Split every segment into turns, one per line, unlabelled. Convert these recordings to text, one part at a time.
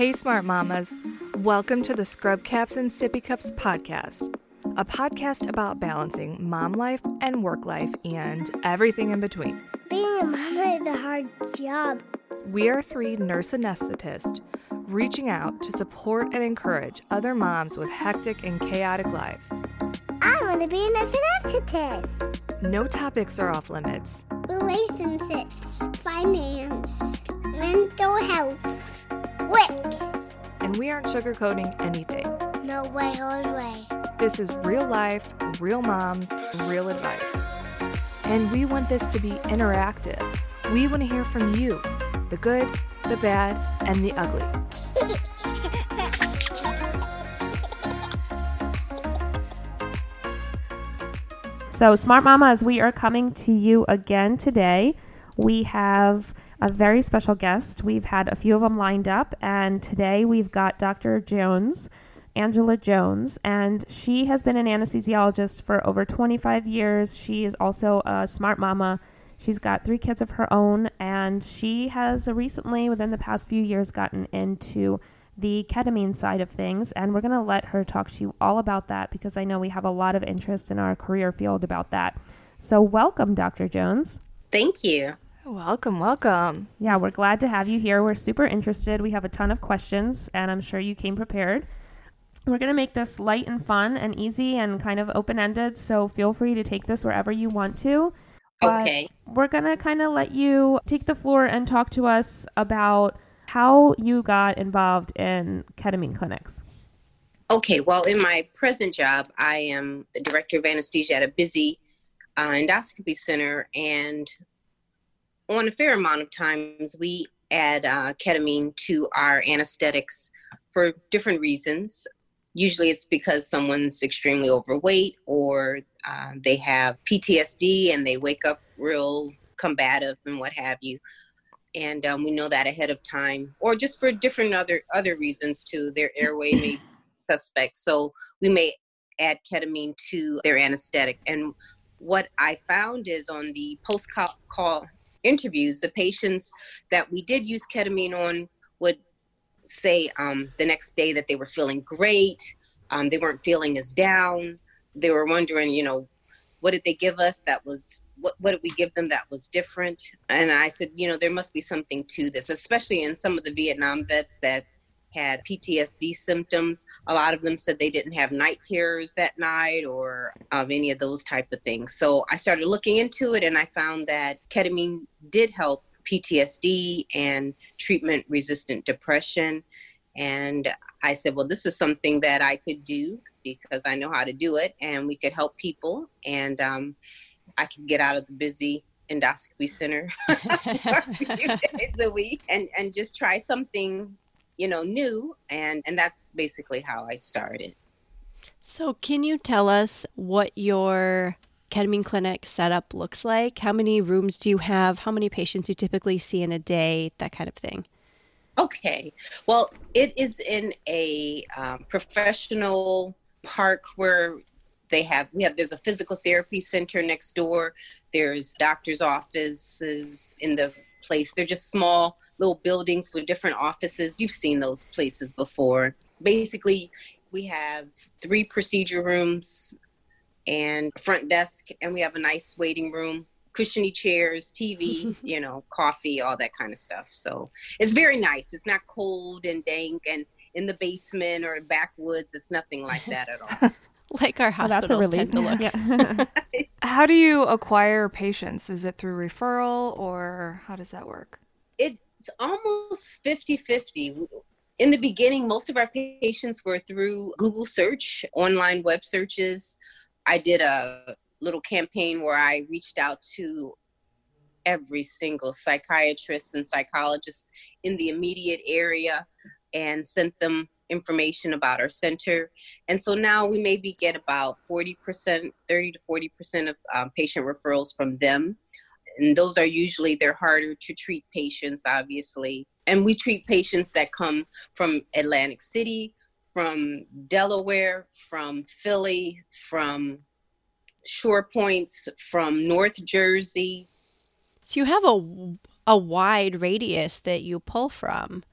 Hey, smart mamas. Welcome to the Scrub Caps and Sippy Cups podcast, a podcast about balancing mom life and work life and everything in between.
Being a mama is a hard job.
We are three nurse anesthetists reaching out to support and encourage other moms with hectic and chaotic lives.
I want to be a nurse anesthetist.
No topics are off limits.
Relationships, finance, mental health, work.
And we aren't sugarcoating anything.
No way, no way.
This is real life, real moms, real advice. And we want this to be interactive. We want to hear from you the good, the bad, and the ugly.
So, Smart Mamas, we are coming to you again today. We have a very special guest. We've had a few of them lined up, and today we've got Dr. Jones, Angela Jones, and she has been an anesthesiologist for over 25 years. She is also a smart mama. She's got three kids of her own, and she has recently, within the past few years, gotten into the ketamine side of things. And we're going to let her talk to you all about that because I know we have a lot of interest in our career field about that. So, welcome, Dr. Jones.
Thank you.
Welcome, welcome.
Yeah, we're glad to have you here. We're super interested. We have a ton of questions, and I'm sure you came prepared. We're going to make this light and fun and easy and kind of open ended. So, feel free to take this wherever you want to. But
Okay.
We're going to kind of let you take the floor and talk to us about how you got involved in ketamine clinics.
Okay. Well, in my present job, I am the director of anesthesia at a busy uh, endoscopy center, and on a fair amount of times we add uh, ketamine to our anesthetics for different reasons. Usually, it's because someone's extremely overweight or uh, they have PTSD and they wake up real combative and what have you. And um, we know that ahead of time, or just for different other other reasons too. Their airway may suspect, so we may add ketamine to their anesthetic. And what I found is on the post call interviews, the patients that we did use ketamine on would say um, the next day that they were feeling great. Um, they weren't feeling as down. They were wondering, you know, what did they give us that was what, what did we give them that was different? And I said, you know, there must be something to this, especially in some of the Vietnam vets that had PTSD symptoms. A lot of them said they didn't have night terrors that night or of any of those type of things. So I started looking into it and I found that ketamine did help PTSD and treatment resistant depression. And I said, well, this is something that I could do because I know how to do it and we could help people. And um, I could get out of the busy endoscopy center a few days a week and, and just try something, you know, new. And, and that's basically how I started.
So, can you tell us what your ketamine clinic setup looks like? How many rooms do you have? How many patients you typically see in a day? That kind of thing.
Okay. Well, it is in a um, professional park where they have we have there's a physical therapy center next door. There's doctors' offices in the place. They're just small little buildings with different offices. You've seen those places before. Basically, we have three procedure rooms and front desk, and we have a nice waiting room cushiony chairs, TV, you know, coffee, all that kind of stuff. So it's very nice. It's not cold and dank and in the basement or backwoods. It's nothing like that at all.
Like our
that's a
hospitals
relief.
tend to look.
Yeah.
How do you acquire patients? Is it through referral or how does that work?
It's almost 50 50. In the beginning, most of our patients were through Google search, online web searches. I did a little campaign where I reached out to every single psychiatrist and psychologist in the immediate area and sent them information about our center. And so now we maybe get about 40%, 30 to 40% of um, patient referrals from them. And those are usually, they're harder to treat patients, obviously. And we treat patients that come from Atlantic City, from Delaware, from Philly, from Shore Points, from North Jersey.
So you have a a wide radius that you pull from.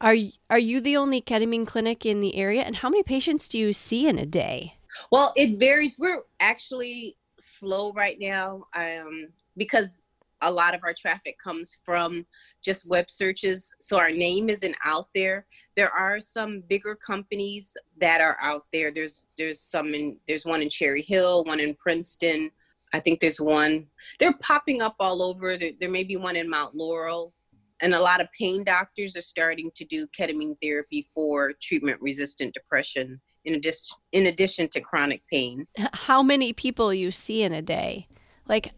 Are are you the only ketamine clinic in the area and how many patients do you see in a day?
Well, it varies. We're actually slow right now um, because a lot of our traffic comes from just web searches. So our name isn't out there. There are some bigger companies that are out there. There's there's some in there's one in Cherry Hill, one in Princeton. I think there's one. They're popping up all over. There, there may be one in Mount Laurel. And a lot of pain doctors are starting to do ketamine therapy for treatment resistant depression in addition in addition to chronic pain.
How many people you see in a day? Like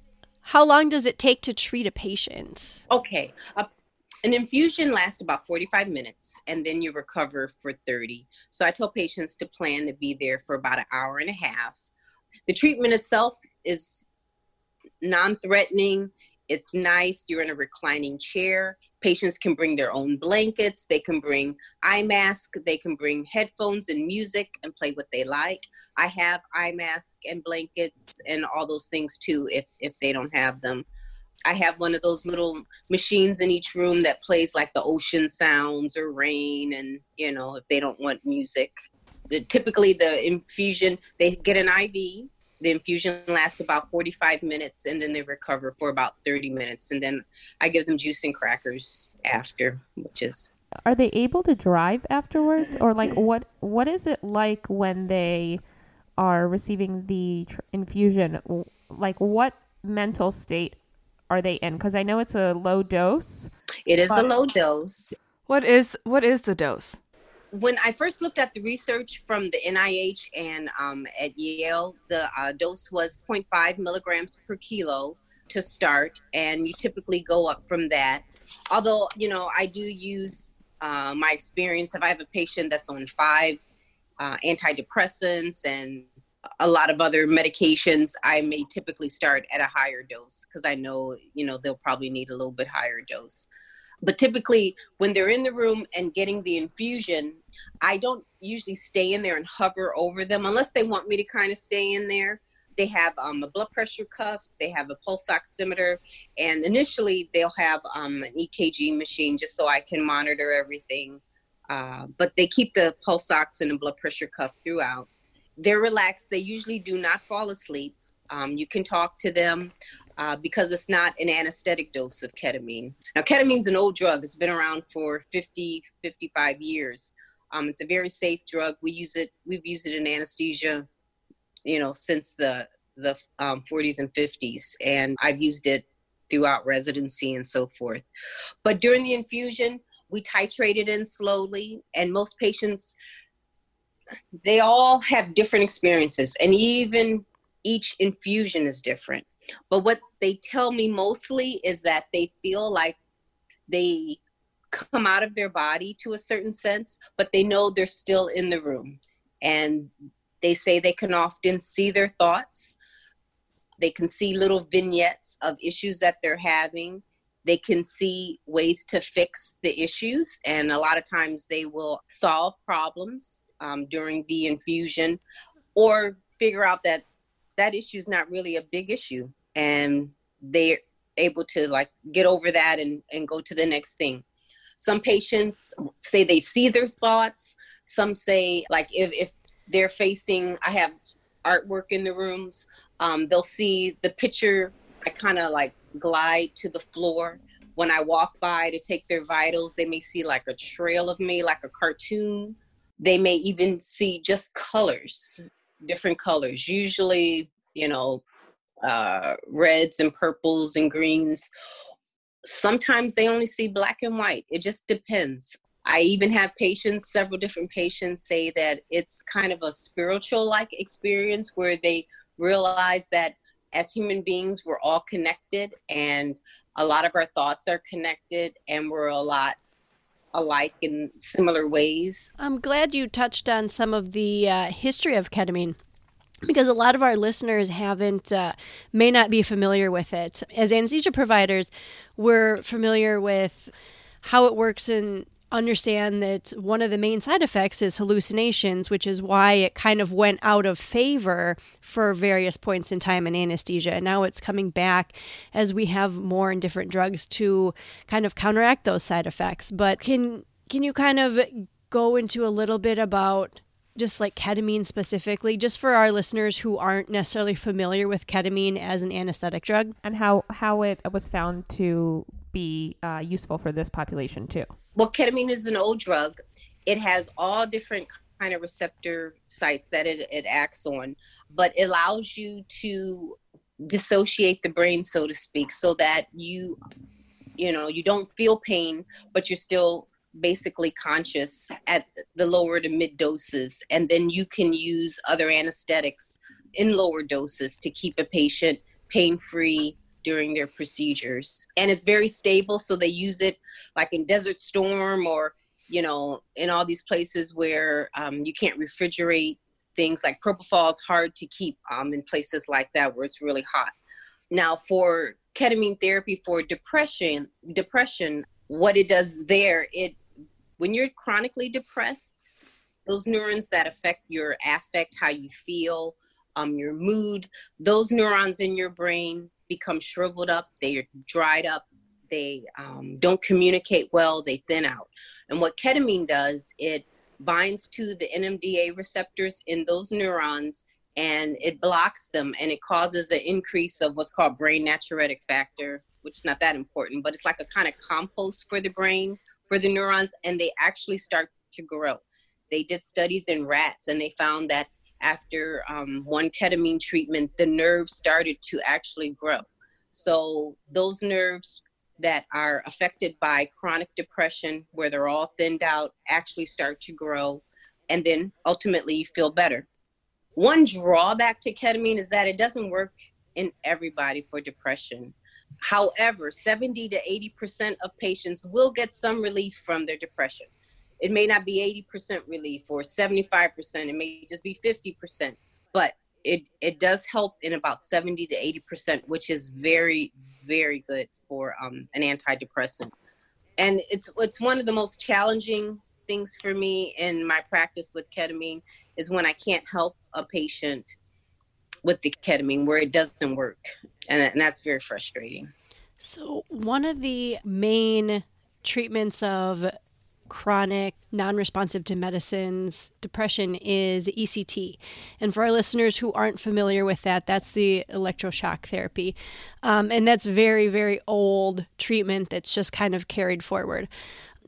how long does it take to treat a patient?
Okay. Uh, an infusion lasts about 45 minutes and then you recover for 30. So I tell patients to plan to be there for about an hour and a half. The treatment itself is non threatening. It's nice. You're in a reclining chair. Patients can bring their own blankets. They can bring eye mask. They can bring headphones and music and play what they like. I have eye mask and blankets and all those things too if if they don't have them. I have one of those little machines in each room that plays like the ocean sounds or rain and you know if they don't want music. Typically the infusion they get an IV the infusion lasts about 45 minutes and then they recover for about 30 minutes and then i give them juice and crackers after which is
are they able to drive afterwards? Or like what what is it like when they are receiving the tr- infusion? Like what mental state are they in? Because i know it's a low dose
it is a low dose.
What is what is the dose
when I first looked at the research from the NIH and um, at Yale, the uh, dose was 0.5 milligrams per kilo to start, and you typically go up from that. Although, you know, I do use uh, my experience. If I have a patient that's on five uh, antidepressants and a lot of other medications, I may typically start at a higher dose because I know, you know, they'll probably need a little bit higher dose. But typically, when they're in the room and getting the infusion, I don't usually stay in there and hover over them unless they want me to kind of stay in there. They have um, a blood pressure cuff, they have a pulse oximeter, and initially they'll have um, an EKG machine just so I can monitor everything. Uh, but they keep the pulse ox and the blood pressure cuff throughout. They're relaxed. They usually do not fall asleep. Um, you can talk to them uh, because it's not an anesthetic dose of ketamine. Now, ketamine's an old drug. It's been around for 50, 55 years. Um, it's a very safe drug. We use it. We've used it in anesthesia, you know, since the the um, 40s and 50s, and I've used it throughout residency and so forth. But during the infusion, we titrate it in slowly, and most patients they all have different experiences, and even each infusion is different. But what they tell me mostly is that they feel like they come out of their body to a certain sense, but they know they're still in the room. And they say they can often see their thoughts. They can see little vignettes of issues that they're having. They can see ways to fix the issues. And a lot of times they will solve problems um, during the infusion or figure out that that issue is not really a big issue and they're able to like get over that and, and go to the next thing. Some patients say they see their thoughts. Some say like if, if they're facing, I have artwork in the rooms, um, they'll see the picture. I kind of like glide to the floor. When I walk by to take their vitals, they may see like a trail of me, like a cartoon. They may even see just colors, different colors, usually, you know, uh, reds and purples and greens. Sometimes they only see black and white. It just depends. I even have patients, several different patients say that it's kind of a spiritual like experience where they realize that as human beings, we're all connected and a lot of our thoughts are connected and we're a lot alike in similar ways.
I'm glad you touched on some of the uh, history of ketamine because a lot of our listeners haven't uh, may not be familiar with it. As anesthesia providers we're familiar with how it works and understand that one of the main side effects is hallucinations which is why it kind of went out of favor for various points in time in anesthesia. And now it's coming back as we have more and different drugs to kind of counteract those side effects. But can Can you kind of go into a little bit about just like ketamine specifically, just for our listeners who aren't necessarily familiar with ketamine as an anesthetic drug?
And how, how it was found to be uh, useful for this population too.
Well, ketamine is an old drug. It has all different kind of receptor sites that it, it acts on, but it allows you to dissociate the brain, so to speak, so that you, you know, you don't feel pain, but you're still basically conscious at the lower to mid doses. And then you can use other anesthetics in lower doses to keep a patient pain free during their procedures. And it's very stable, so they use it like in Desert Storm or, you know, in all these places where um, you can't refrigerate things like propofol is hard to keep um, in places like that where it's really hot. Now, for ketamine therapy for depression, depression, what it does there, it when you're chronically depressed, those neurons that affect your affect, how you feel, um, your mood, those neurons in your brain become shriveled up, they're dried up, they um, don't communicate well, they thin out. And what ketamine does, it binds to the NMDA receptors in those neurons and it blocks them and it causes an increase of what's called brain natriuretic factor, which is not that important, but it's like a kind of compost for the brain for the neurons and they actually start to grow. They did studies in rats and they found that after um, one ketamine treatment, the nerves started to actually grow. So those nerves that are affected by chronic depression, where they're all thinned out, actually start to grow. And then ultimately you feel better. One drawback to ketamine is that it doesn't work in everybody for depression. However, 70 to 80% of patients will get some relief from their depression. It may not be 80% relief or 75%, it may just be 50%, but it, it does help in about 70 to 80%, which is very, very good for um, an antidepressant. And it's, it's one of the most challenging things for me in my practice with ketamine is when I can't help a patient with the ketamine where it doesn't work. And, and that's very frustrating.
So, one of the main treatments of chronic non responsive to medicines depression is ECT. And for our listeners who aren't familiar with that, that's the electroshock therapy. Um, and that's very, very old treatment that's just kind of carried forward.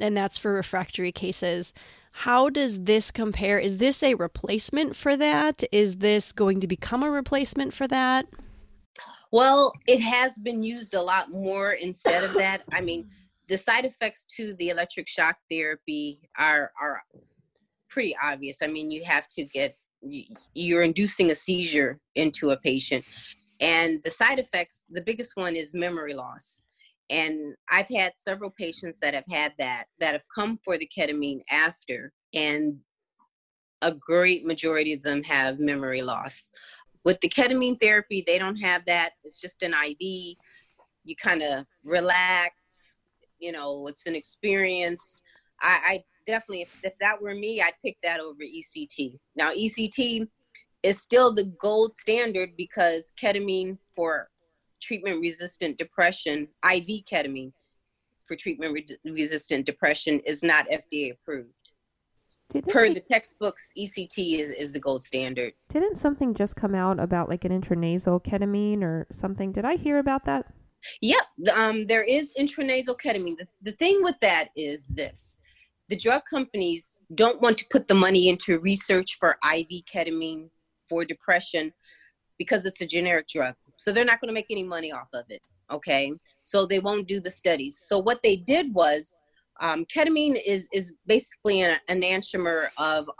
And that's for refractory cases. How does this compare? Is this a replacement for that? Is this going to become a replacement for that?
Well, it has been used a lot more instead of that. I mean, the side effects to the electric shock therapy are are pretty obvious. I mean, you have to get you're inducing a seizure into a patient. And the side effects, the biggest one is memory loss and I've had several patients that have had that that have come for the ketamine after, and a great majority of them have memory loss. With the ketamine therapy, they don't have that. It's just an IV. You kind of relax. You know, it's an experience. I, I definitely, if, if that were me, I'd pick that over ECT. Now, ECT is still the gold standard because ketamine for treatment resistant depression, IV ketamine for treatment re- resistant depression is not FDA approved. Didn't per they, the textbooks, ECT is, is the gold standard.
Didn't something just come out about like an intranasal ketamine or something? Did I hear about that?
Yep. Um, there is intranasal ketamine. The, the thing with that is this the drug companies don't want to put the money into research for IV ketamine for depression because it's a generic drug. So they're not going to make any money off of it. Okay. So they won't do the studies. So what they did was um, ketamine is, is basically an enantiomer of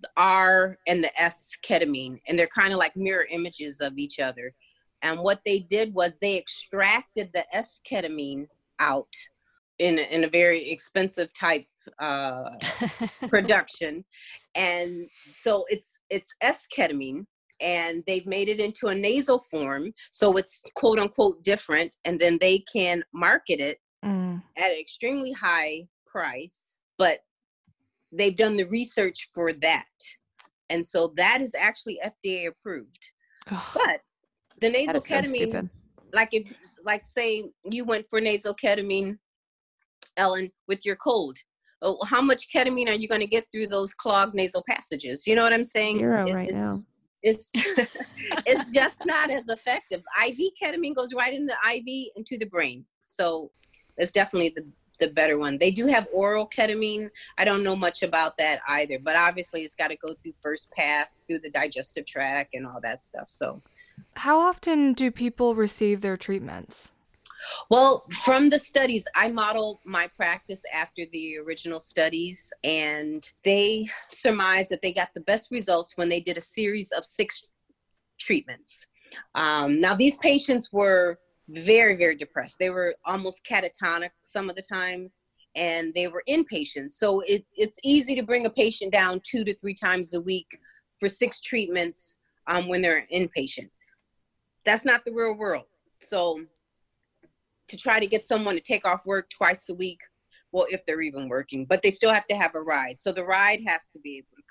the R and the S ketamine, and they're kind of like mirror images of each other. And what they did was they extracted the S ketamine out in, in a very expensive type uh, production. And so it's it's S ketamine and they've made it into a nasal form so it's quote unquote different and then they can market it mm. at an extremely high price but they've done the research for that and so that is actually fda approved but the nasal ketamine so like if like say you went for nasal ketamine ellen with your cold oh, how much ketamine are you going to get through those clogged nasal passages? You know what I'm saying?
Zero
It-
right
it's,
now.
It's it's just not as effective. IV ketamine goes right in the IV into the brain, so it's definitely the the better one. They do have oral ketamine. I don't know much about that either, but obviously it's got to go through first pass through the digestive tract and all that stuff. So.
How often do people receive their treatments?
Well, from the studies, I model my practice after the original studies, and they surmised that they got the best results when they did a series of six treatments. Um, now, these patients were very, very depressed. They were almost catatonic some of the times, and they were inpatients. So it's it's easy to bring a patient down two to three times a week for six treatments um, when they're inpatient. That's not the real world. So to try to get someone to take off work twice a week well if they're even working but they still have to have a ride. So the ride has to be able to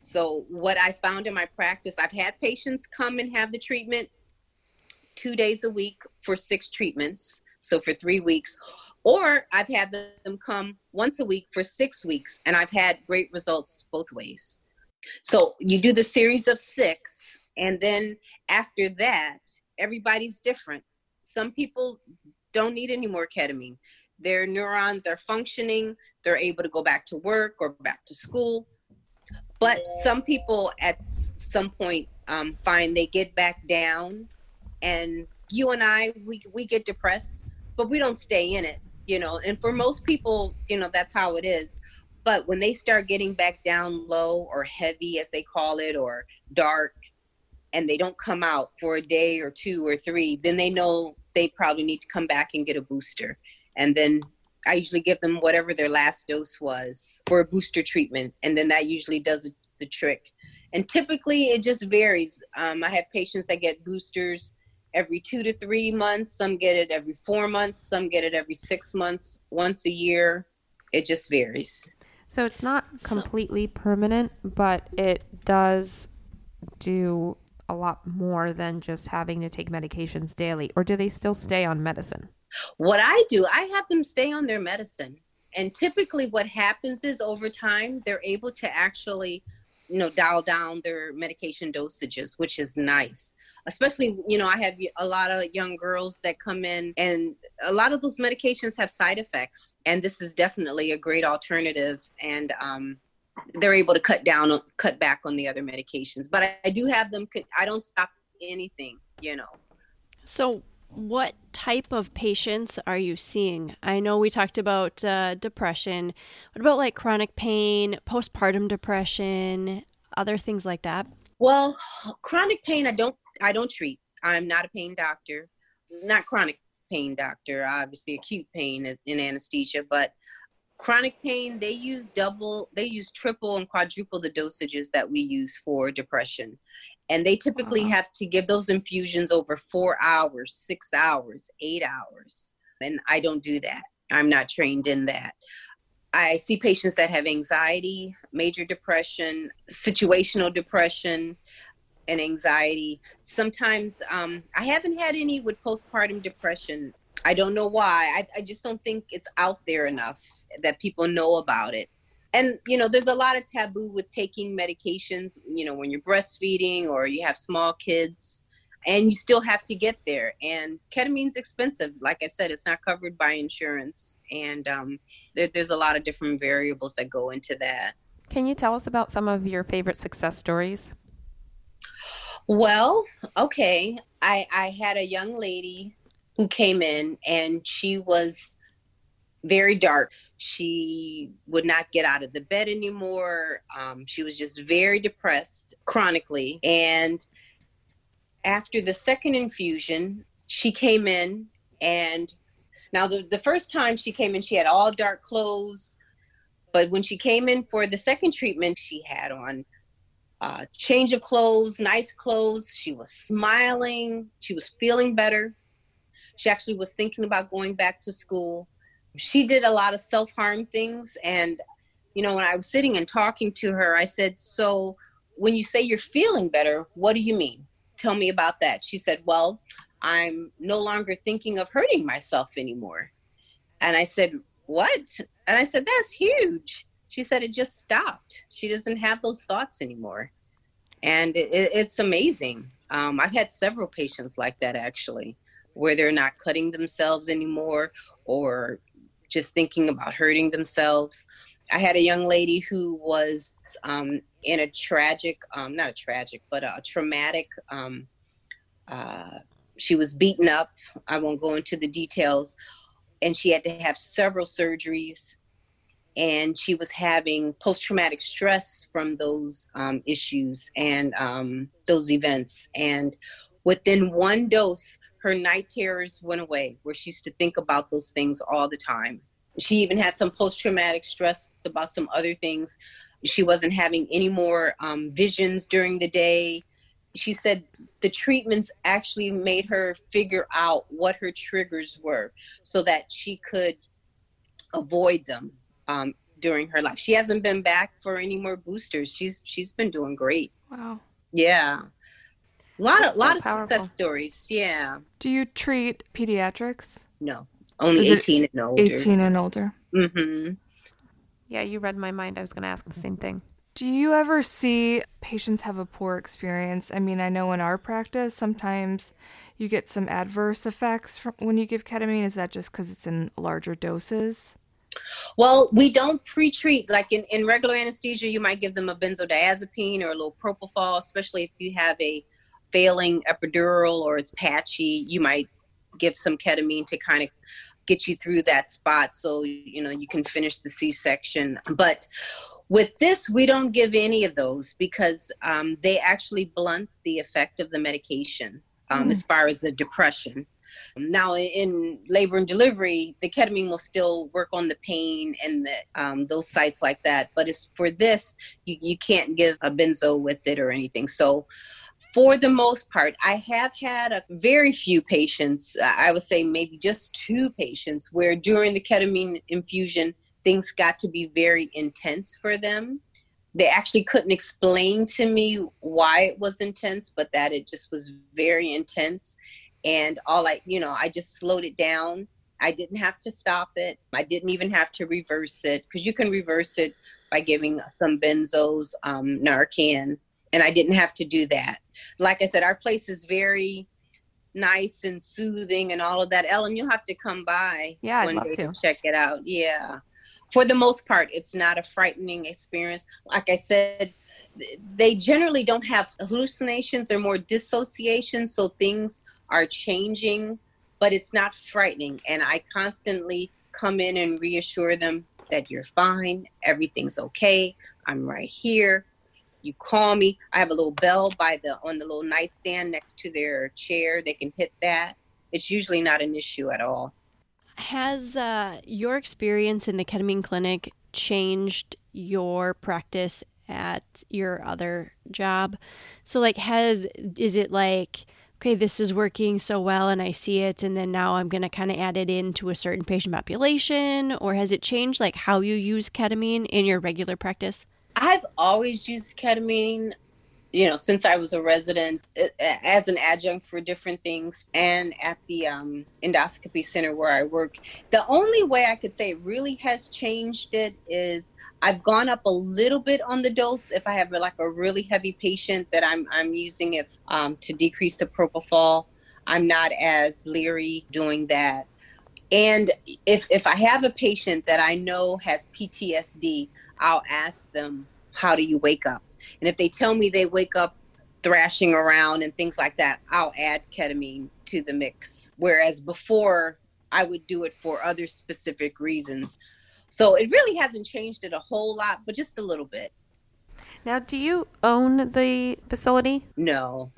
so what i found in my practice i've had patients come and have the treatment two days a week for six treatments so for three weeks or i've had them come once a week for six weeks and i've had great results both ways. So you do the series of six and then after that everybody's different. Some people don't need any more ketamine. Their neurons are functioning, they're able to go back to work or back to school. But some people at some point um, find they get back down, and you and I, we, we get depressed, but we don't stay in it, you know. And for most people, you know, that's how it is. But when they start getting back down low or heavy, as they call it, or dark, and they don't come out for a day or two or three, then they know they probably need to come back and get a booster. And then I usually give them whatever their last dose was for a booster treatment. And then that usually does the trick. And typically it just varies. Um, I have patients that get boosters every two to three months. Some get it every four months. Some get it every six months, once a year. It just varies.
So it's not
So-
completely permanent, but it does do a lot more than just having to take medications daily. Or do they still stay on medicine?
What I do, I have them stay on their medicine. And typically, what happens is over time, they're able to actually, you know, dial down their medication dosages, which is nice. Especially, you know, I have a lot of young girls that come in, and a lot of those medications have side effects. And this is definitely a great alternative. And um, they're able to cut down, on- cut back on the other medications. But I, I do have them, I don't stop anything, you know.
So, what type of patients are you seeing? I know we talked about uh, depression. What about like chronic pain, postpartum depression, other things like that?
Well, chronic pain I don't I don't treat. I'm not a pain doctor. Not chronic pain doctor, obviously acute pain in- in anesthesia, but chronic pain they use double they use triple and quadruple the dosages that we use for depression. And they typically
Wow.
have to give those infusions over 4 hours, 6 hours, 8 hours. And I don't do that. I'm not trained in that. I see patients that have anxiety, major depression, situational depression, and anxiety. Sometimes um, I haven't had any with postpartum depression. I don't know why. I, I just don't think it's out there enough that people know about it. And, you know, there's a lot of taboo with taking medications, you know, when you're breastfeeding or you have small kids and you still have to get there. And ketamine's expensive. Like I said, it's not covered by insurance. And um, there, there's a lot of different variables that go into that.
Can you tell us about some of your favorite success stories?
Well, okay. I I had a young lady who came in and she was very dark. She would not get out of the bed anymore. Um, she was just very depressed chronically. And after the second infusion, she came in and now the, the first time she came in, she had all dark clothes. But when she came in for the second treatment, she had on uh, change of clothes, nice clothes. She was smiling. She was feeling better. She actually was thinking about going back to school. She did a lot of self harm things. And, you know, when I was sitting and talking to her, I said, So when you say you're feeling better, what do you mean? Tell me about that. She said, Well, I'm no longer thinking of hurting myself anymore. And I said, what? And I said, that's huge. She said, it just stopped. She doesn't have those thoughts anymore. And it, it's amazing. Um, I've had several patients like that actually, where they're not cutting themselves anymore or just thinking about hurting themselves. I had a young lady who was um, in a tragic, um, not a tragic, but a traumatic. Um, uh, she was beaten up. I won't go into the details, and she had to have several surgeries. And she was having post traumatic stress from those um, issues and um, those events. And within one dose, her night terrors went away, where she used to think about those things all the time. She even had some post traumatic stress about some other things. She wasn't having any more um, visions during the day. She said the treatments actually made her figure out what her triggers were so that she could avoid them um, during her life. She hasn't been back for any more boosters. She's she's been doing great.
Wow.
Yeah. A lot
That's
of lot
so
of
powerful.
success stories. Yeah.
Do you treat pediatrics?
No. Only
Is
18 and older.
18 and older.
Mm-hmm.
Yeah, you read my mind. I was going to ask the same thing.
Do you ever see patients have a poor experience? I mean, I know in our practice, sometimes you get some adverse effects from when you give ketamine. Is that just because it's in larger doses?
Well, we don't pre-treat like in, in regular anesthesia. You might give them a benzodiazepine or a little propofol, especially if you have a failing epidural or it's patchy. You might give some ketamine to kind of get you through that spot, so you know you can finish the C-section. But with this, we don't give any of those because um, they actually blunt the effect of the medication um, as far as the depression. Now, in labor and delivery, the ketamine will still work on the pain and the, um, those sites like that. But it's for this, you, you can't give a benzo with it or anything. So, for the most part, I have had a very few patients, I would say maybe just two patients, where during the ketamine infusion, things got to be very intense for them. They actually couldn't explain to me why it was intense, but that it just was very intense and all I, you know, I just slowed it down. I didn't have to stop it. I didn't even have to reverse it because you can reverse it by giving some benzos, um, Narcan, and I didn't have to do that. Like I said, our place is very nice and soothing and all of that. Ellen, you'll have to come by
Yeah, I'd love
day
to.
check it out. Yeah. For the most part, it's not a frightening experience. Like I said, they generally don't have hallucinations, they're more dissociation, so things are changing, but it's not frightening. And I constantly come in and reassure them that you're fine, everything's okay, I'm right here. You call me. I have a little bell by the on the little nightstand next to their chair. They can hit that. It's usually not an issue at all.
Has uh, your experience in the ketamine clinic changed your practice at your other job? So, like, has is it like, okay, this is working so well and I see it, and then now I'm going to kind of add it into a certain patient population? Or has it changed, like, how you use ketamine in your regular practice?
I've always used ketamine, you know, since I was a resident uh, as an adjunct for different things and at the um, endoscopy center where I work. The only way I could say it really has changed it is I've gone up a little bit on the dose if I have like a really heavy patient that I'm I'm using it um, to decrease the propofol. I'm not as leery doing that. And if if I have a patient that I know has PTSD, I'll ask them, How do you wake up? And if they tell me they wake up thrashing around and things like that, I'll add ketamine to the mix. Whereas before, I would do it for other specific reasons. So it really hasn't changed it a whole lot, but just a little bit.
Now, do you own the facility?
No,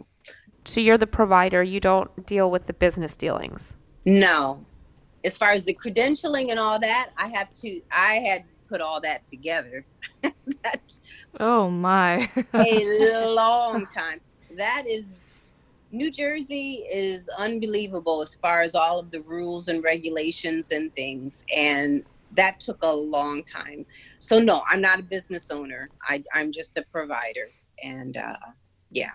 So you're the provider. You don't deal with the business dealings.
no. As far as the credentialing and all that, I have to, I had put all that together. that
Oh my.
a long time. That is New Jersey is unbelievable as far as all of the rules and regulations and things. And that took a long time. So no, I'm not a business owner. I, I'm just a provider. And uh, yeah,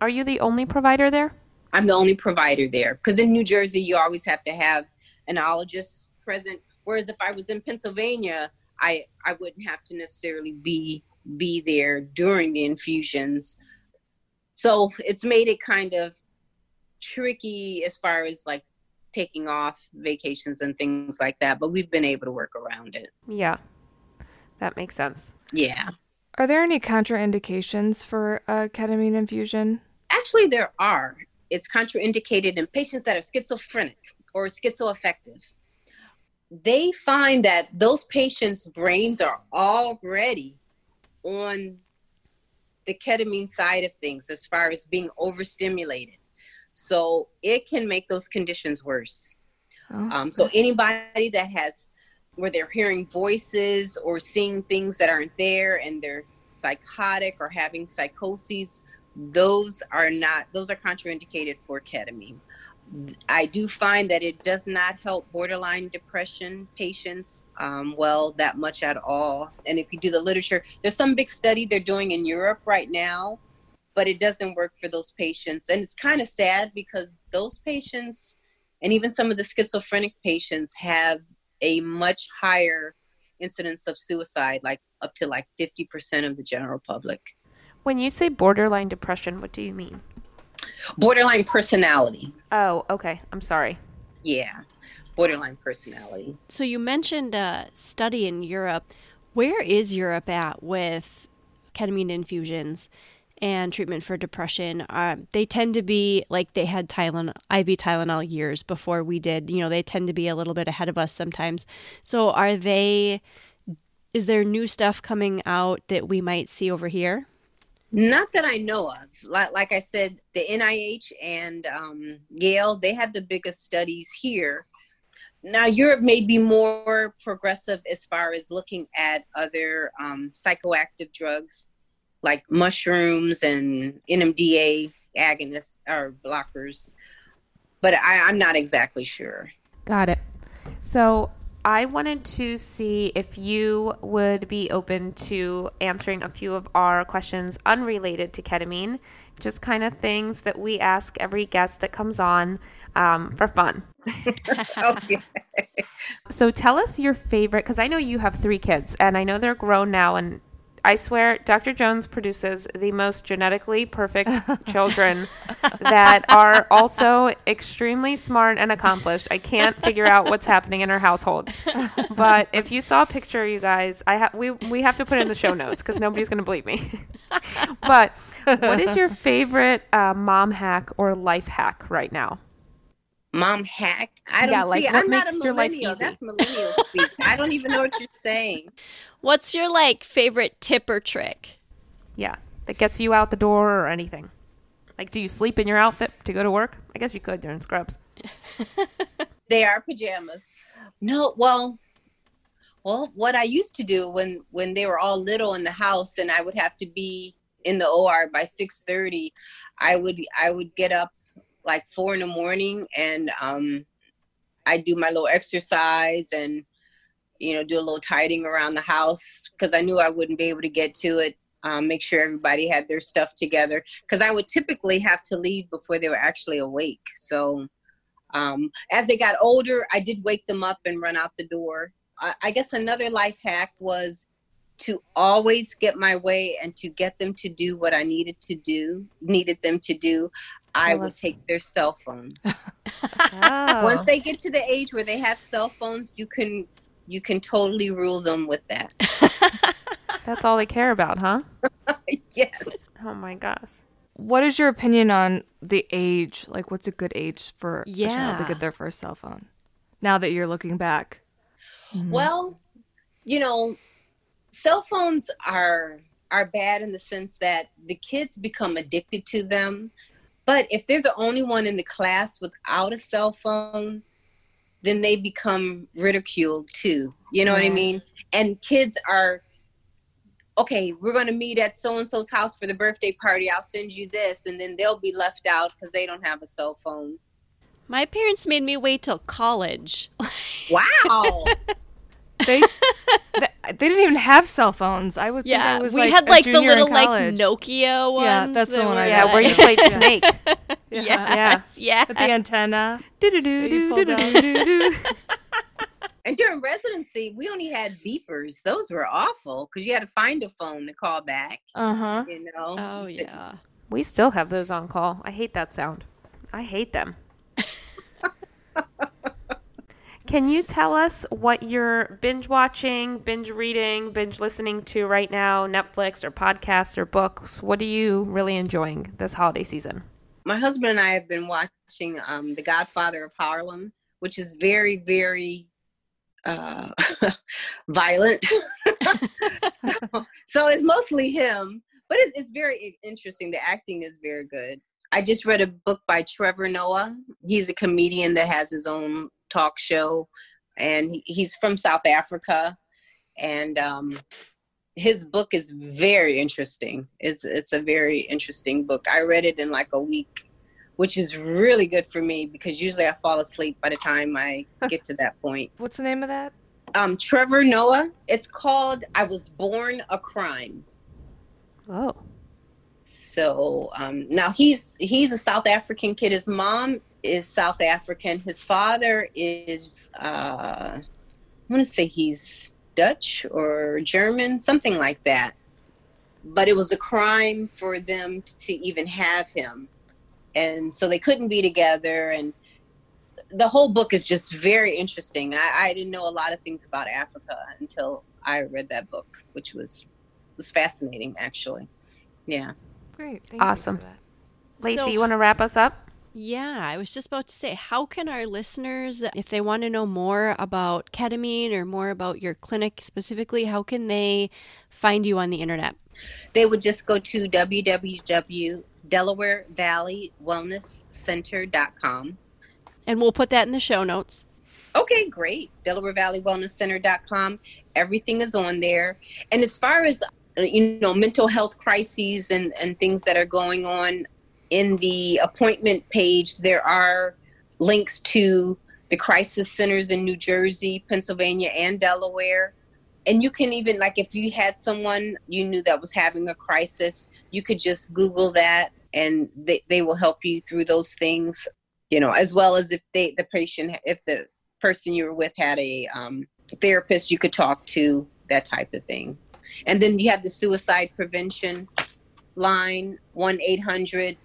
Are you the only provider there?
I'm the only provider there. Because in New Jersey, you always have to have an ologist present. Whereas if I was in Pennsylvania, I I wouldn't have to necessarily be be there during the infusions. So it's made it kind of tricky as far as like taking off vacations and things like that, but we've been able to work around it.
Yeah. That makes sense.
Yeah.
Are there any contraindications for a ketamine infusion?
Actually, there are. It's contraindicated in patients that are schizophrenic or schizoaffective. They find that those patients' brains are already on the ketamine side of things as far as being overstimulated. So it can make those conditions worse.
Oh.
Um, so anybody that has where they're hearing voices or seeing things that aren't there and they're psychotic or having psychoses, those are not those are contraindicated for ketamine. I do find that it does not help borderline depression patients um, well that much at all. And if you do the literature, there's some big study they're doing in Europe right now, but it doesn't work for those patients. And it's kind of sad because those patients and even some of the schizophrenic patients have a much higher incidence of suicide, like up to like 50% of the general public.
When you say borderline depression, what do you mean?
Borderline personality.
Oh, okay. I'm sorry.
Yeah. Borderline personality.
So you mentioned a study in Europe. Where is Europe at with ketamine infusions and treatment for depression? Uh, they tend to be like they had Tylenol, IV Tylenol years before we did. You know, they tend to be a little bit ahead of us sometimes. So are they? Is there new stuff coming out that we might see over here?
Not that I know of. Like, like I said, the NIH and um, Yale, they had the biggest studies here. Now, Europe may be more progressive as far as looking at other um, psychoactive drugs like mushrooms and NMDA agonists or blockers, but I, I'm not exactly sure.
Got it. So I wanted to see if you would be open to answering a few of our questions unrelated to ketamine, just kind of things that we ask every guest that comes on um, for fun.
okay.
So tell us your favorite, because I know you have three kids, and I know they're grown now, and I swear Dr. Jones produces the most genetically perfect children that are also extremely smart and accomplished. I can't figure out what's happening in her household. But if you saw a picture, you guys, I ha- we we have to put it in the show notes because nobody's going to believe me. but what is your favorite uh, mom hack or life hack right now?
Mom hack. I don't
Yeah,
see.
like, what
I'm not a
makes your life
millennial.
easy?
That's millennial speak. I don't even know what you're saying.
What's your like favorite tip or trick?
Yeah, that gets you out the door or anything. Like, do you sleep in your outfit to go to work? I guess you could. You're in scrubs.
They are pajamas. No, well, well, what I used to do when when they were all little in the house, and I would have to be in the OR by six thirty, I would I would get up like four in the morning, and um, I do my little exercise and you know do a little tidying around the house because I knew I wouldn't be able to get to it. Um, make sure everybody had their stuff together because I would typically have to leave before they were actually awake. So um, as they got older, I did wake them up and run out the door. I, I guess another life hack was to always get my way and to get them to do what I needed to do, needed them to do. I
Tell
would take their cell phones.
Oh.
Once they get to the age where they have cell phones, you can you can totally rule them with that.
That's all they care about, huh?
yes.
Oh my gosh.
What is your opinion on the age? Like, what's a good age for a child to get their first cell phone? Now that you're looking back, mm-hmm.
Well, you know, cell phones are are bad in the sense that the kids become addicted to them. But if they're the only one in the class without a cell phone, then they become ridiculed too. You know what I mean? And kids are okay, we're going to meet at so and so's house for the birthday party. I'll send you this and then they'll be left out cuz they don't have a cell phone.
My parents made me wait till college.
Wow.
they they, they didn't even have cell phones. I would think I
Yeah,
was
we
like
had like the little like. Nokia ones.
Yeah, that's the one
were
I
Yeah,
got.
where you played Snake.
Yeah.
Yes, yeah.
With the antenna.
Do do do
You
do do do do.
And during residency, we only had beepers. Those were awful because you had to find a phone to call back.
Uh huh.
You know.
Oh yeah.
We still have those on call. I hate that sound. I hate them. Can you tell us what you're binge watching, binge reading, binge listening to right now, Netflix or podcasts or books? What are you really enjoying this holiday season?
My husband and I have been watching um, The Godfather of Harlem, which is very, very uh, violent. so, so it's mostly him, but it, it's very interesting. The acting is very good. I just read a book by Trevor Noah. He's a comedian that has his own talk show, and he's from South Africa. And um, his book is very interesting. It's it's a very interesting book. I read it in like a week, which is really good for me because usually I fall asleep by the time I get to that point.
What's the name of that?
Um, Trevor Noah. It's called "I Was Born a Crime."
Oh,
So um, now he's he's a South African kid. His mom is South African. His father is uh, I want to say he's Dutch or German, something like that. But it was a crime for them to even have him, and so they couldn't be together. And the whole book is just very interesting. I, I didn't know a lot of things about Africa until I read that book, which was was fascinating, actually. Yeah.
Great. Thank
Awesome.
You for that.
Lacey,
So-
you want to wrap us up?
Yeah, I was just about to say, how can our listeners, if they want to know more about ketamine or more about your clinic specifically, how can they find you on the internet?
they would just go to www.delawarevalley.wellnesscenter.com.
And we'll put that in the show notes.
Okay, great. Delaware Valley Wellness Center.com. Everything is on there. And as far as uh, you know, mental health crises and, and things that are going on in the appointment page, there are links to the crisis centers in New Jersey, Pennsylvania, and Delaware. And you can even, like, if you had someone you knew that was having a crisis, you could just Google that and they, they will help you through those things, you know, as well as if they, the patient, if the person you were with had a um, therapist you could talk to, that type of thing. And then you have the suicide prevention line, 1 800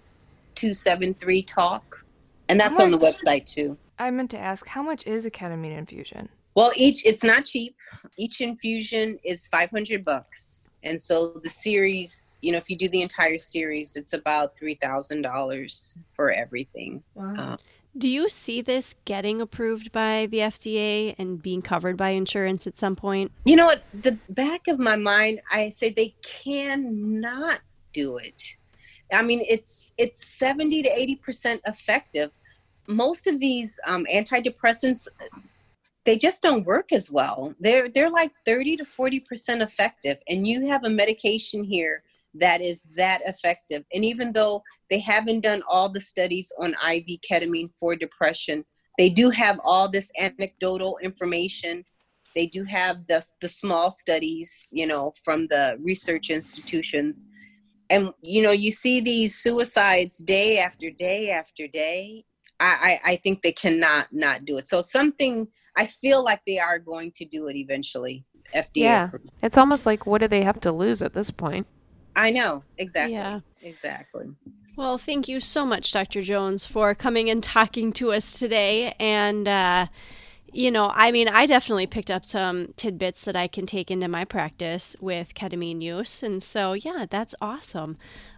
273 TALK. And that's on the website too.
I meant to ask, how much is a ketamine infusion?
Well, each it's not cheap. Each infusion is 500 bucks. And so the series, you know, if you do the entire series, it's about $3,000 for everything. Uh,
Do you see this getting approved by the FDA and being covered by insurance at some point?
You know what? The back of my mind, I say they cannot do it. I mean, it's it's seventy to eighty percent effective. Most of these um, antidepressants, they just don't work as well. They're they're like thirty to forty percent effective, and you have a medication here that is that effective. And even though they haven't done all the studies on IV ketamine for depression, they do have all this anecdotal information they do have the the small studies, you know, from the research institutions, and you know, you see these suicides day after day after day. I I, I think they cannot not do it. So something I feel like they are going to do it eventually. FDA.
Yeah. It's almost like what do they have to lose at this point?
I know exactly.
Yeah.
Exactly.
Well, thank you so much, Dr. Jones, for coming and talking to us today. And, uh, you know, I mean, I definitely picked up some tidbits that I can take into my practice with ketamine use. And so, yeah, that's awesome.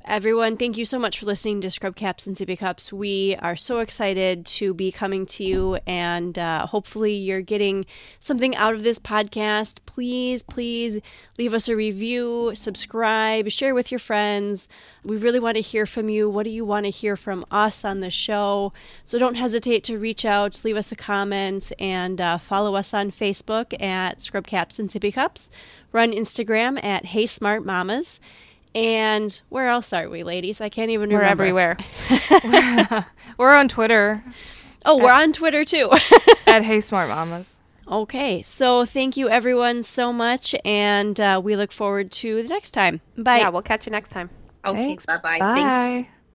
Everyone, thank you so much for listening to Scrub Caps and Sippy Cups. We are so excited to be coming to you, and uh, hopefully, you're getting something out of this podcast. Please, please leave us a review, subscribe, share with your friends. We really want to hear from you. What do you want to hear from us on the show? So don't hesitate to reach out, leave us a comment, and uh, follow us on Facebook at Scrub Caps and Sippy Cups. We're on Instagram at Hey Smart Mamas. And where else are we, ladies? I can't even
We're
remember.
everywhere.
We're on Twitter
Oh, we're on Twitter too.
at Hey Smart Mamas.
okay, so thank you everyone so much, and uh, we look forward to the next time. Bye.
Yeah, we'll catch you next time.
Okay.
Thanks.
Bye bye. Thank
Bye.